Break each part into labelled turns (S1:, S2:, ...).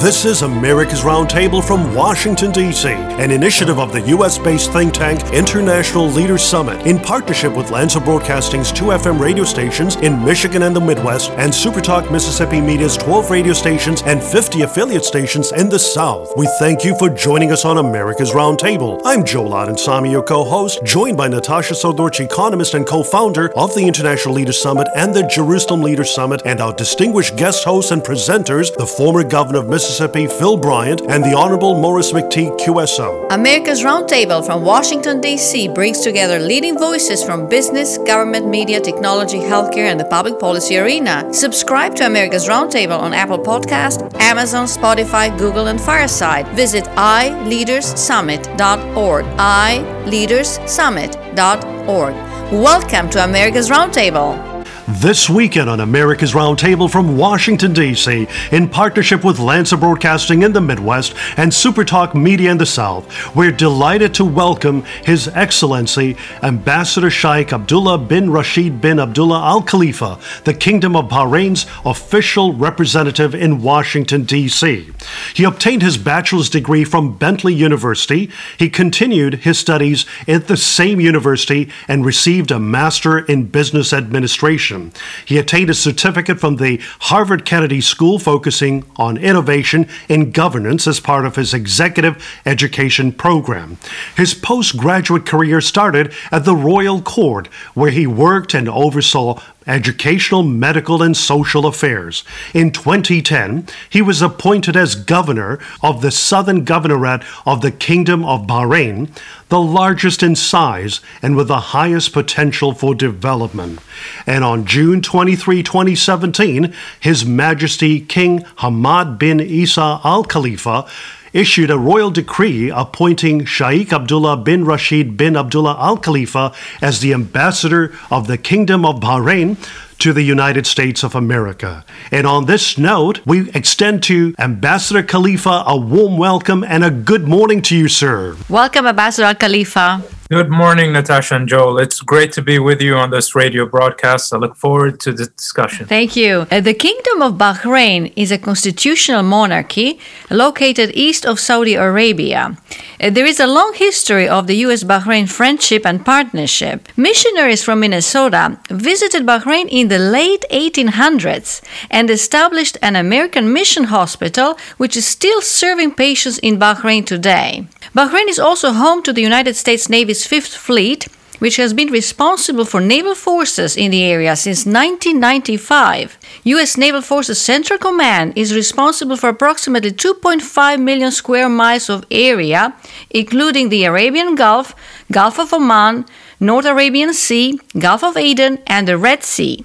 S1: This is America's Roundtable from Washington, D.C., an initiative of the U.S. based think tank International Leaders Summit in partnership with Lanser Broadcasting's two FM radio stations in Michigan and the Midwest and Supertalk Mississippi Media's 12 radio stations and 50 affiliate stations in the South. We thank you for joining us on America's Roundtable. I'm Joel Samy, your co host, joined by Natasha Srdoc, economist and co founder of the International Leaders Summit and the Jerusalem Leaders Summit, and our distinguished guest hosts and presenters, the former governor of Mississippi. Mississippi, Phil Bryant, and the Honorable Maurice McTigue QSO.
S2: America's Roundtable from Washington, D.C. brings together leading voices from business, government, media, technology, healthcare, and the public policy arena. Subscribe to America's Roundtable on Apple Podcast, Amazon, Spotify, Google, and Fireside. Visit iLeadersSummit.org. iLeadersSummit.org. Welcome to America's Roundtable.
S1: This weekend on America's Roundtable from Washington, D.C., in partnership with Lanser Broadcasting in the Midwest and Supertalk Media in the South, we're delighted to welcome His Excellency Ambassador Sheikh Abdullah bin Rashid bin Abdullah Al Khalifa, the Kingdom of Bahrain's official representative in Washington, D.C. He obtained his bachelor's degree from Bentley University. He continued his studies at the same university and received a Master in Business Administration. He attained a certificate from the Harvard Kennedy School focusing on innovation in governance as part of his executive education program. His postgraduate career started at the Royal Court, where he worked and oversaw educational, medical, and social affairs. In 2010, he was appointed as governor of the Southern Governorate of the Kingdom of Bahrain, the largest in size and with the highest potential for development. And on June 23, 2017, His Majesty King Hamad bin Isa Al Khalifa issued a royal decree appointing Sheikh Abdullah bin Rashid bin Abdullah Al Khalifa as the ambassador of the Kingdom of Bahrain to the United States of America. And on this note, we extend to Ambassador Khalifa a warm welcome and a good morning to you, sir.
S2: Welcome, Ambassador Khalifa.
S3: Good morning, Natasha and Joel. It's great to be with you on this radio broadcast. I look forward to the discussion.
S2: Thank you. Uh, the Kingdom of Bahrain is a constitutional monarchy located east of Saudi Arabia. Uh, there is a long history of the U.S. Bahrain friendship and partnership. Missionaries from Minnesota visited Bahrain in the late 1800s and established an American mission hospital, which is still serving patients in Bahrain today. Bahrain is also home to the United States Navy's Fifth Fleet, which has been responsible for naval forces in the area since 1995. U.S. Naval Forces Central Command is responsible for approximately 2.5 million square miles of area, including the Arabian Gulf, Gulf of Oman, North Arabian Sea, Gulf of Aden, and the Red Sea.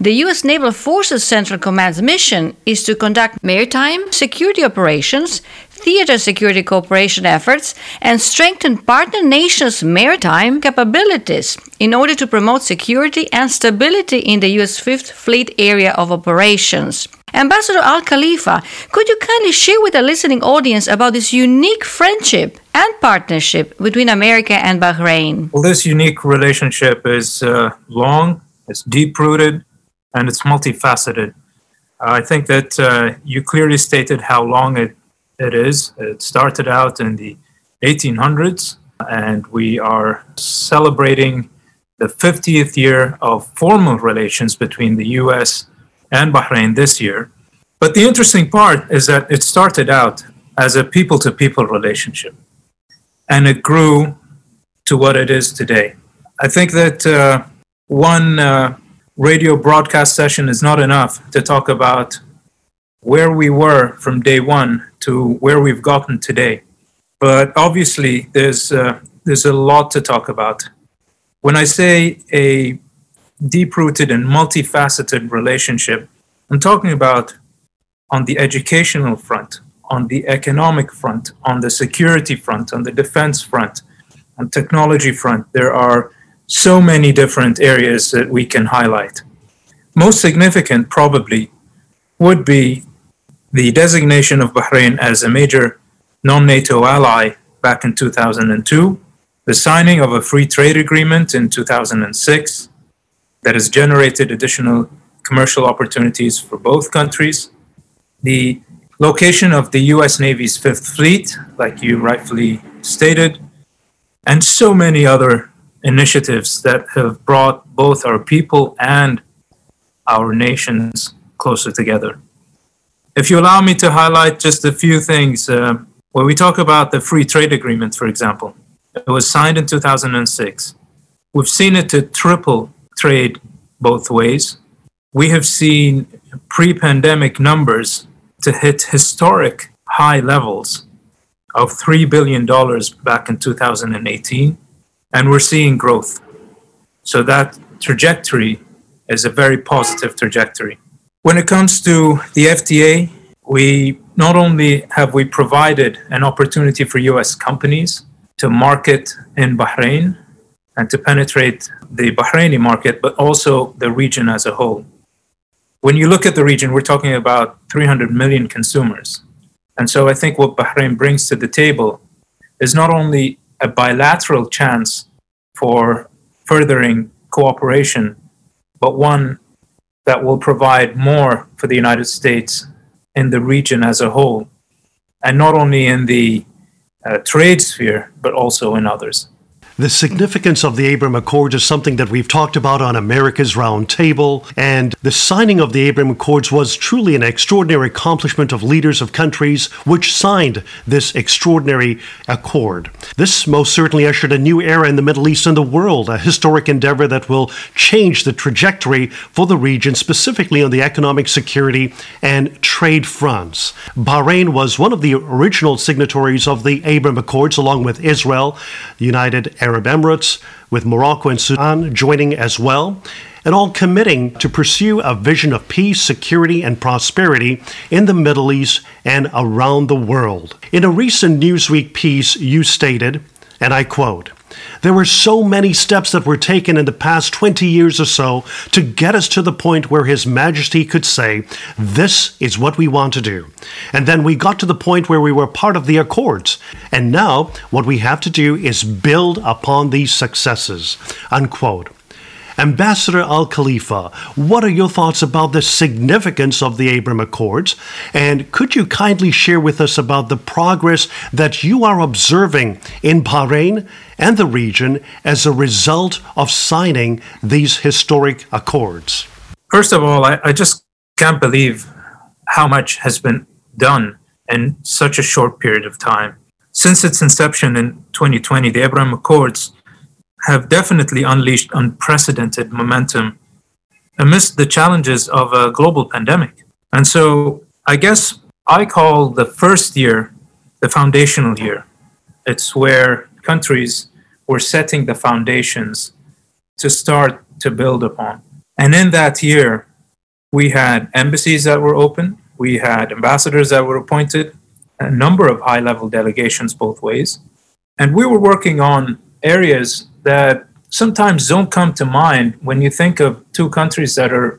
S2: The U.S. Naval Forces Central Command's mission is to conduct maritime security operations, theater security cooperation efforts and strengthen partner nations' maritime capabilities in order to promote security and stability in the U.S. Fifth Fleet area of operations. Ambassador Al Khalifa, could you kindly share with the listening audience about this unique friendship and partnership between America and Bahrain?
S3: Well, this unique relationship is uh, long, it's deep rooted, and it's multifaceted. I think that uh, you clearly stated how long it it is. It started out in the 1800s, and we are celebrating the 50th year of formal relations between the US and Bahrain this year. But the interesting part is that it started out as a people to people relationship, and it grew to what it is today. I think that uh, one uh, radio broadcast session is not enough to talk about where we were from day one to where we've gotten today. But obviously, there's uh, there's a lot to talk about. When I say a deep-rooted and multifaceted relationship, I'm talking about on the educational front, on the economic front, on the security front, on the defense front, on technology front. There are so many different areas that we can highlight. Most significant, probably, would be the designation of Bahrain as a major non NATO ally back in 2002, the signing of a free trade agreement in 2006 that has generated additional commercial opportunities for both countries, the location of the US Navy's Fifth Fleet, like you rightfully stated, and so many other initiatives that have brought both our people and our nations closer together. If you allow me to highlight just a few things, uh, when we talk about the free trade agreement, for example, it was signed in 2006. We've seen it to triple trade both ways. We have seen pre pandemic numbers to hit historic high levels of $3 billion back in 2018, and we're seeing growth. So that trajectory is a very positive trajectory. When it comes to the FTA, we not only have we provided an opportunity for US companies to market in Bahrain and to penetrate the Bahraini market, but also the region as a whole. When you look at the region, we're talking about 300 million consumers. And so I think what Bahrain brings to the table is not only a bilateral chance for furthering cooperation, but one that will provide more for the United States in the region as a whole, and not only in the uh, trade sphere, but also in others.
S1: The significance of the Abraham Accords is something that we've talked about on America's Round Table, and the signing of the Abraham Accords was truly an extraordinary accomplishment of leaders of countries which signed this extraordinary accord. This most certainly ushered a new era in the Middle East and the world, a historic endeavor that will change the trajectory for the region, specifically on the economic security and trade fronts. Bahrain was one of the original signatories of the Abraham Accords, along with Israel, the United Arab Emirates, with Morocco and Sudan joining as well, and all committing to pursue a vision of peace, security, and prosperity in the Middle East and around the world. In a recent Newsweek piece, you stated, and I quote, there were so many steps that were taken in the past 20 years or so to get us to the point where His Majesty could say, This is what we want to do. And then we got to the point where we were part of the Accords. And now what we have to do is build upon these successes. Unquote. Ambassador Al Khalifa, what are your thoughts about the significance of the Abraham Accords? And could you kindly share with us about the progress that you are observing in Bahrain and the region as a result of signing these historic accords?
S3: First of all, I, I just can't believe how much has been done in such a short period of time. Since its inception in 2020, the Abraham Accords have definitely unleashed unprecedented momentum amidst the challenges of a global pandemic. And so I guess I call the first year the foundational year. It's where countries were setting the foundations to start to build upon. And in that year, we had embassies that were open, we had ambassadors that were appointed, a number of high level delegations both ways. And we were working on areas that sometimes don't come to mind when you think of two countries that are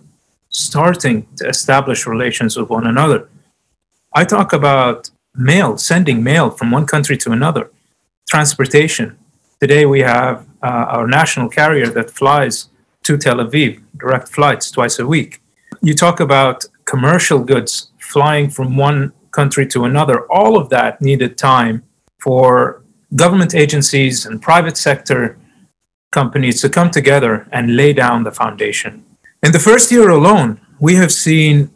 S3: starting to establish relations with one another. I talk about mail, sending mail from one country to another, transportation. Today we have uh, our national carrier that flies to Tel Aviv, direct flights twice a week. You talk about commercial goods flying from one country to another. All of that needed time for government agencies and private sector companies to come together and lay down the foundation. In the first year alone, we have seen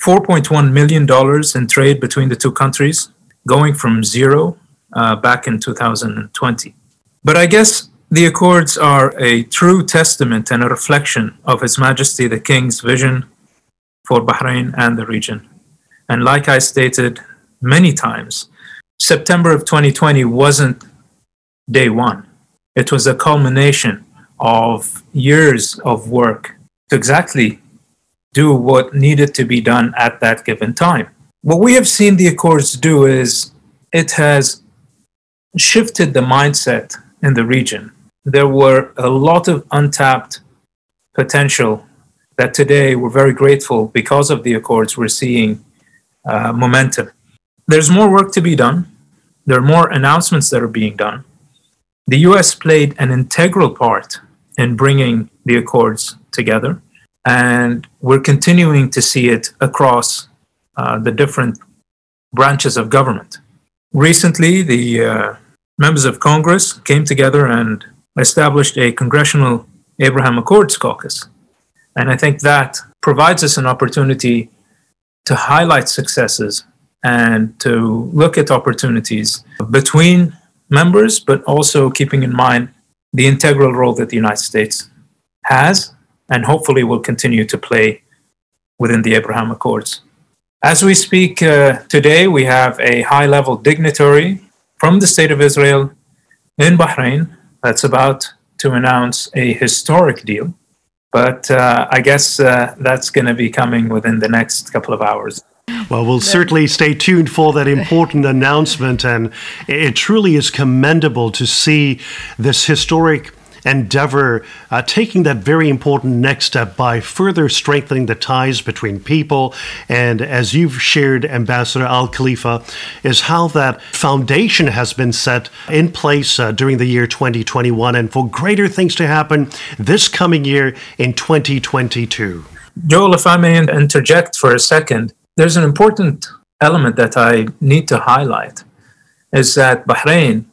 S3: $4.1 million in trade between the two countries, going from zero uh, back in 2020. But I guess the Accords are a true testament and a reflection of His Majesty the King's vision for Bahrain and the region. And like I stated many times, September of 2020 wasn't day one. It was a culmination of years of work to exactly do what needed to be done at that given time. What we have seen the Accords do is it has shifted the mindset in the region. There were a lot of untapped potential that today we're very grateful because of the Accords, we're seeing uh, momentum. There's more work to be done. There are more announcements that are being done. The US played an integral part in bringing the Accords together, and we're continuing to see it across uh, the different branches of government. Recently, the uh, members of Congress came together and established a Congressional Abraham Accords Caucus. And I think that provides us an opportunity to highlight successes and to look at opportunities between members, but also keeping in mind the integral role that the United States has and hopefully will continue to play within the Abraham Accords. As we speak uh, today, we have a high level dignitary from the State of Israel in Bahrain that's about to announce a historic deal. But uh, I guess uh, that's going to be coming within the next couple of hours.
S1: Well, we'll certainly stay tuned for that important announcement. And it truly is commendable to see this historic endeavor uh, taking that very important next step by further strengthening the ties between people. And as you've shared, Ambassador Al Khalifa, is how that foundation has been set in place uh, during the year 2021 and for greater things to happen this coming year in 2022.
S3: Joel, if I may interject for a second, there's an important element that I need to highlight is that Bahrain,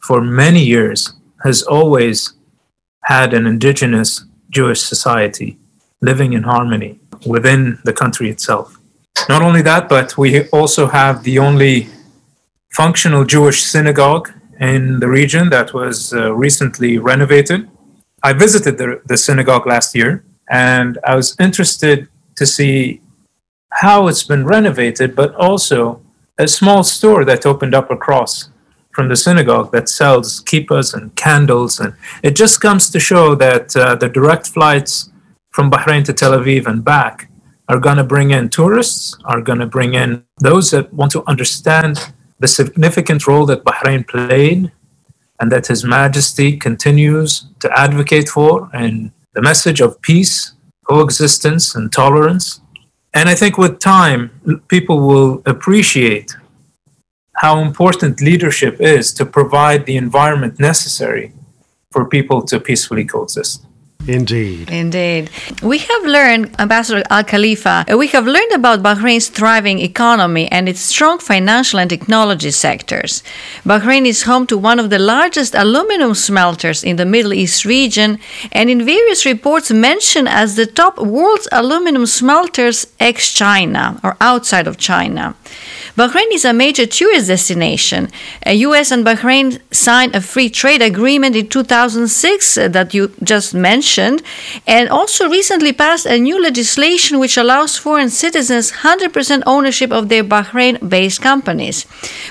S3: for many years, has always had an indigenous Jewish society living in harmony within the country itself. Not only that, but we also have the only functional Jewish synagogue in the region that was uh, recently renovated. I visited the, the synagogue last year and I was interested to see how it's been renovated, but also a small store that opened up across from the synagogue that sells kippas and candles. And it just comes to show that uh, the direct flights from Bahrain to Tel Aviv and back are going to bring in tourists, are going to bring in those that want to understand the significant role that Bahrain played and that His Majesty continues to advocate for, and the message of peace, coexistence, and tolerance. And I think with time, people will appreciate how important leadership is to provide the environment necessary for people to peacefully coexist.
S1: Indeed.
S2: Indeed. We have learned, Ambassador Al Khalifa, uh, we have learned about Bahrain's thriving economy and its strong financial and technology sectors. Bahrain is home to one of the largest aluminum smelters in the Middle East region and in various reports mentioned as the top world's aluminum smelters ex China or outside of China. Bahrain is a major tourist destination. Uh, US and Bahrain signed a free trade agreement in 2006 uh, that you just mentioned, and also recently passed a new legislation which allows foreign citizens 100% ownership of their Bahrain based companies.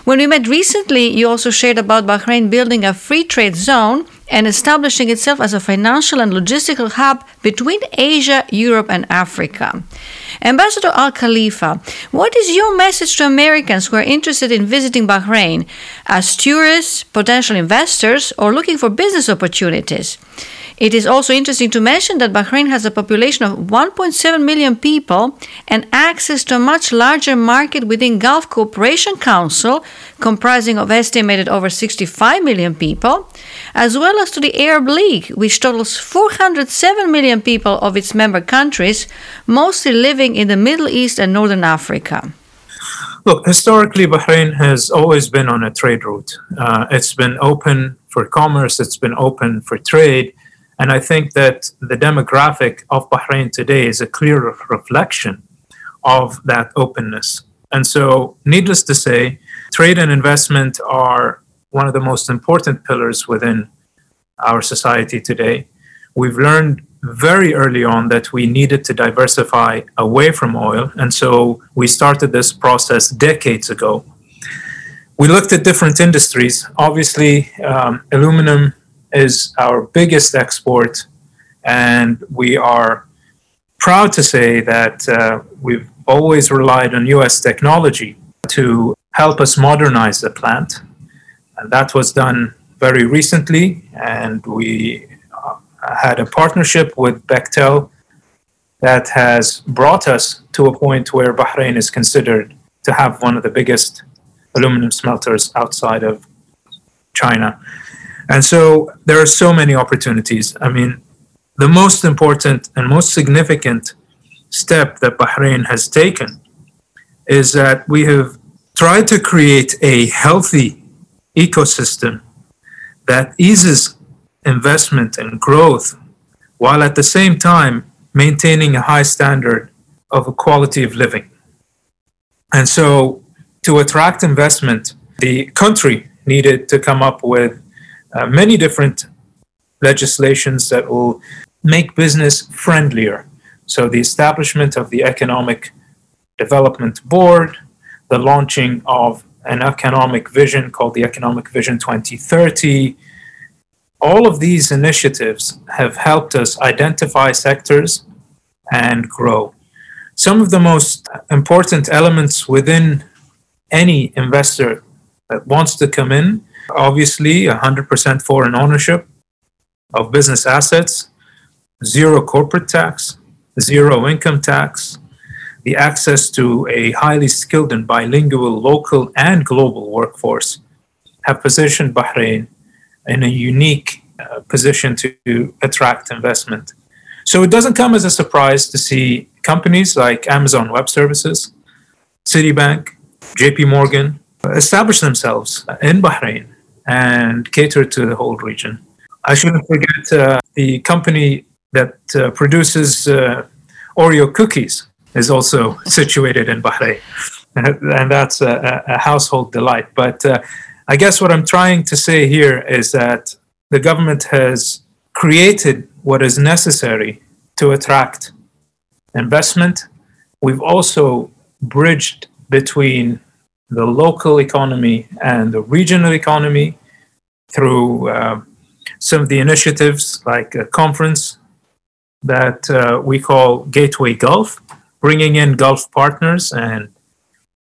S2: When we met recently, you also shared about Bahrain building a free trade zone and establishing itself as a financial and logistical hub between Asia, Europe, and Africa. Ambassador Al Khalifa, what is your message to Americans who are interested in visiting Bahrain as tourists, potential investors, or looking for business opportunities? It is also interesting to mention that Bahrain has a population of 1.7 million people and access to a much larger market within Gulf Cooperation Council, comprising of estimated over 65 million people, as well as to the Arab League, which totals 407 million people of its member countries, mostly living in the Middle East and Northern Africa.
S3: Look, historically, Bahrain has always been on a trade route. Uh, it's been open for commerce, it's been open for trade. And I think that the demographic of Bahrain today is a clear reflection of that openness. And so, needless to say, trade and investment are one of the most important pillars within our society today. We've learned very early on that we needed to diversify away from oil. And so we started this process decades ago. We looked at different industries. Obviously, um, aluminum is our biggest export, and we are proud to say that uh, we've always relied on US technology to help us modernize the plant. And that was done very recently, and we uh, had a partnership with Bechtel that has brought us to a point where Bahrain is considered to have one of the biggest aluminum smelters outside of China. And so there are so many opportunities. I mean, the most important and most significant step that Bahrain has taken is that we have tried to create a healthy ecosystem that eases investment and growth while at the same time maintaining a high standard of quality of living. And so, to attract investment, the country needed to come up with uh, many different legislations that will make business friendlier. So, the establishment of the Economic Development Board, the launching of an economic vision called the Economic Vision 2030. All of these initiatives have helped us identify sectors and grow. Some of the most important elements within any investor that wants to come in obviously 100% foreign ownership of business assets, zero corporate tax, zero income tax, the access to a highly skilled and bilingual local and global workforce have positioned Bahrain in a unique uh, position to attract investment. So it doesn't come as a surprise to see companies like Amazon Web Services, Citibank, JP Morgan establish themselves in Bahrain and cater to the whole region. I shouldn't forget uh, the company that uh, produces uh, Oreo cookies is also situated in Bahrain. And that's a, a household delight. But uh, I guess what I'm trying to say here is that the government has created what is necessary to attract investment. We've also bridged between the local economy and the regional economy through uh, some of the initiatives like a conference that uh, we call Gateway Gulf, bringing in Gulf partners and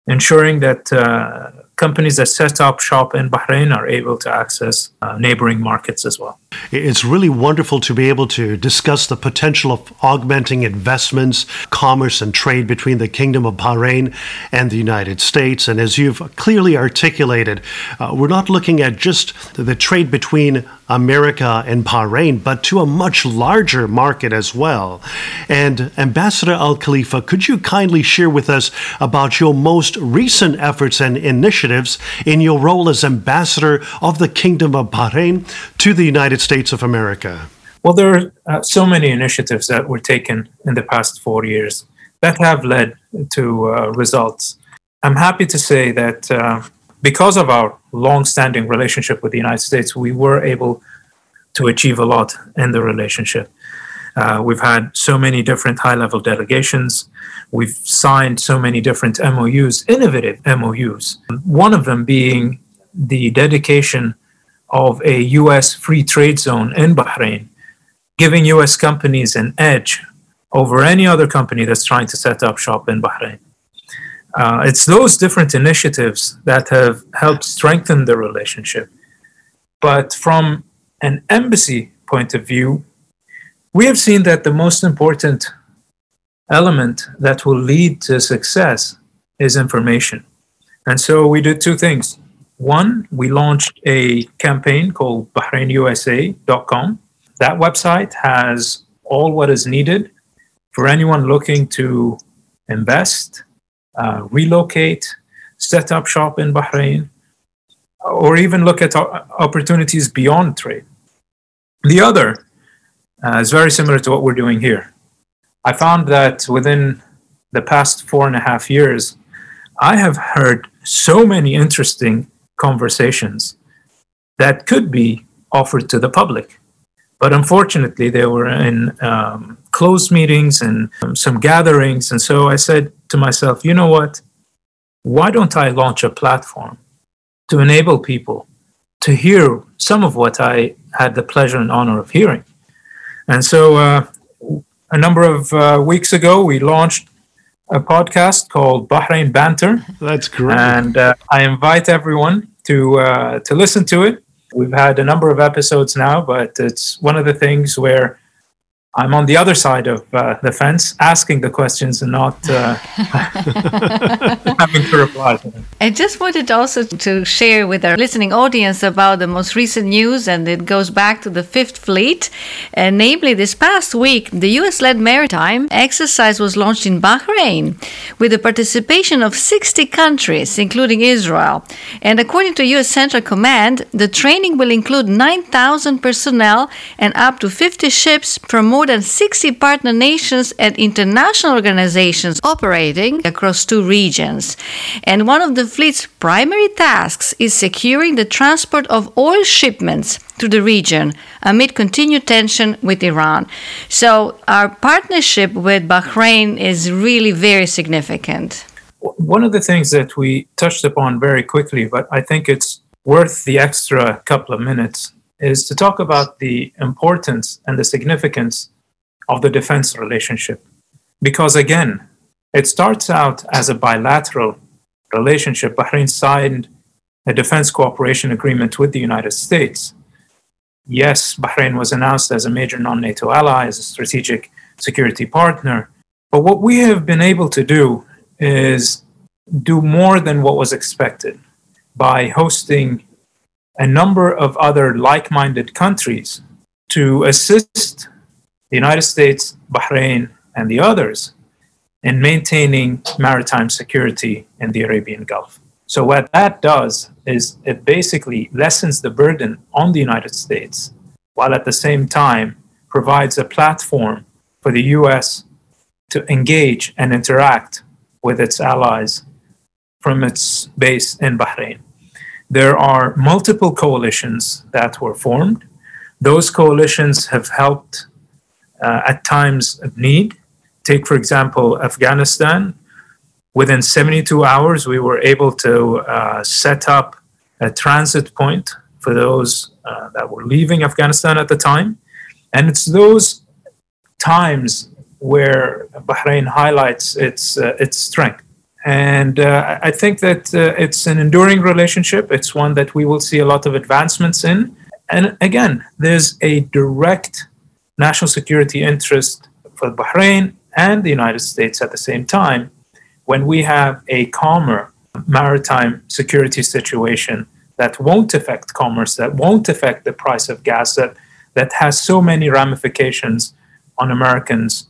S3: ensuring that uh, companies that set up shop in Bahrain are able to access uh, neighboring markets as well.
S1: It's really wonderful to be able to discuss the potential of augmenting investments, commerce, and trade between the Kingdom of Bahrain and the United States. And as you've clearly articulated, uh, we're not looking at just the trade between America and Bahrain, but to a much larger market as well. And Ambassador Al Khalifa, could you kindly share with us about your most recent efforts and initiatives in your role as ambassador of the Kingdom of Bahrain to the United States of America?
S3: Well, there are uh, so many initiatives that were taken in the past four years that have led to uh, results. I'm happy to say that uh, because of our long-standing relationship with the United States, we were able to achieve a lot in the relationship. Uh, we've had so many different high-level delegations. We've signed so many different MOUs, innovative MOUs. One of them being the dedication of a U.S. free trade zone in Bahrain, giving U.S. companies an edge over any other company that's trying to set up shop in Bahrain. Uh, it's those different initiatives that have helped strengthen the relationship. But from an embassy point of view, we have seen that the most important element that will lead to success is information. And so we did two things. One, we launched a campaign called BahrainUSA.com. That website has all what is needed for anyone looking to invest, uh, relocate, set up shop in Bahrain, or even look at opportunities beyond trade. The other uh, is very similar to what we're doing here. I found that within the past four and a half years, I have heard so many interesting conversations that could be offered to the public. But unfortunately, they were in um, closed meetings and um, some gatherings. And so I said to myself, you know what? Why don't I launch a platform to enable people to hear some of what I had the pleasure and honor of hearing? And so uh, a number of uh, weeks ago, we launched a podcast called Bahrain Banter.
S1: That's great.
S3: And uh, I invite everyone to uh, to listen to it. We've had a number of episodes now, but it's one of the things where I'm on the other side of uh, the fence, asking the questions and not uh, having to reply to them.
S2: I just wanted also to share with our listening audience about the most recent news, and it goes back to the Fifth Fleet. Uh, namely, this past week, the US led maritime exercise was launched in Bahrain with the participation of 60 countries, including Israel. And according to US Central Command, the training will include 9,000 personnel and up to 50 ships from more than 60 partner nations and international organizations operating across two regions. And one of the fleet's primary tasks is securing the transport of oil shipments to the region amid continued tension with Iran. So, our partnership with Bahrain is really very significant.
S3: One of the things that we touched upon very quickly, but I think it's worth the extra couple of minutes, is to talk about the importance and the significance of the defense relationship. Because again, it starts out as a bilateral relationship. Bahrain signed a defense cooperation agreement with the United States. Yes, Bahrain was announced as a major non NATO ally, as a strategic security partner. But what we have been able to do is do more than what was expected by hosting a number of other like minded countries to assist the United States, Bahrain, and the others in maintaining maritime security in the Arabian Gulf. So, what that does is it basically lessens the burden on the United States, while at the same time provides a platform for the US to engage and interact with its allies from its base in Bahrain. There are multiple coalitions that were formed. Those coalitions have helped uh, at times of need. Take, for example, Afghanistan. Within 72 hours, we were able to uh, set up a transit point for those uh, that were leaving Afghanistan at the time. And it's those times where Bahrain highlights its, uh, its strength. And uh, I think that uh, it's an enduring relationship. It's one that we will see a lot of advancements in. And again, there's a direct national security interest for Bahrain and the United States at the same time when we have a calmer maritime security situation that won't affect commerce, that won't affect the price of gas, that, that has so many ramifications on Americans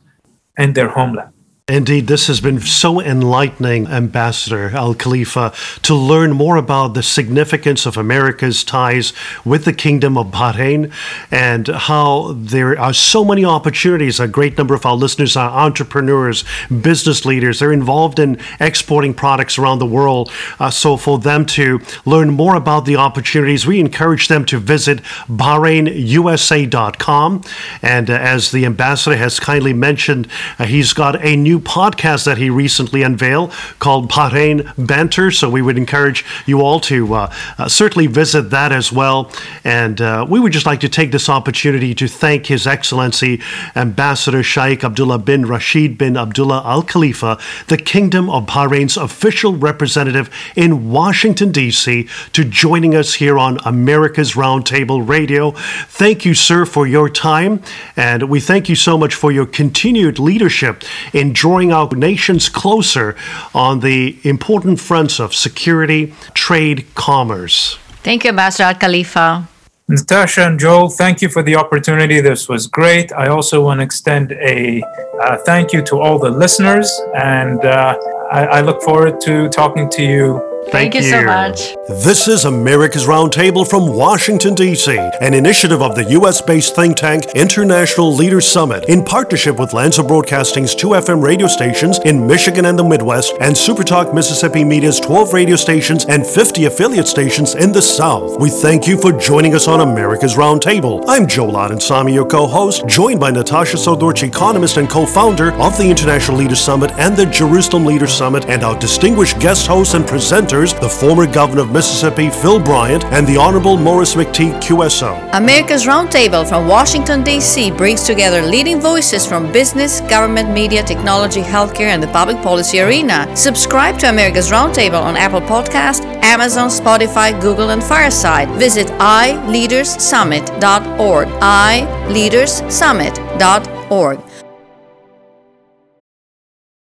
S3: and their homeland.
S1: Indeed, this has been so enlightening, Ambassador Al Khalifa, to learn more about the significance of America's ties with the Kingdom of Bahrain and how there are so many opportunities. A great number of our listeners are entrepreneurs, business leaders. They're involved in exporting products around the world. Uh, so, for them to learn more about the opportunities, we encourage them to visit BahrainUSA.com. And uh, as the ambassador has kindly mentioned, uh, he's got a new new podcast that he recently unveiled called Bahrain Banter. So we would encourage you all to uh, uh, certainly visit that as well. And uh, we would just like to take this opportunity to thank His Excellency Ambassador Sheikh Abdullah bin Rashid bin Abdullah Al Khalifa, the Kingdom of Bahrain's official representative in Washington, D.C., to joining us here on America's Roundtable Radio. Thank you, sir, for your time. And we thank you so much for your continued leadership in drawing our nations closer on the important fronts of security, trade, commerce.
S2: Thank you, Ambassador Al Khalifa.
S3: Natasha and Joel, thank you for the opportunity. This was great. I also want to extend a uh, thank you to all the listeners, and uh, I, I look forward to talking to you
S2: Thank, Thank you, you, so much.
S1: This is America's Roundtable from Washington, D.C., an initiative of the U.S. based think tank International Leaders Summit in partnership with Lanser Broadcasting's two FM radio stations in Michigan and the Midwest and Supertalk Mississippi Media's 12 radio stations and 50 affiliate stations in the South. We thank you for joining us on America's Roundtable. I'm Joe Samy, your co host, joined by Natasha Srdoc, economist and co founder of the International Leaders Summit and the Jerusalem Leaders Summit, and our distinguished guest host and presenter the former governor of Mississippi, Phil Bryant, and the Honorable Maurice McTigue, QSO.
S2: America's Roundtable from Washington, D.C. brings together leading voices from business, government, media, technology, healthcare, and the public policy arena. Subscribe to America's Roundtable on Apple Podcast, Amazon, Spotify, Google, and Fireside. Visit iLeadersSummit.org. iLeadersSummit.org org.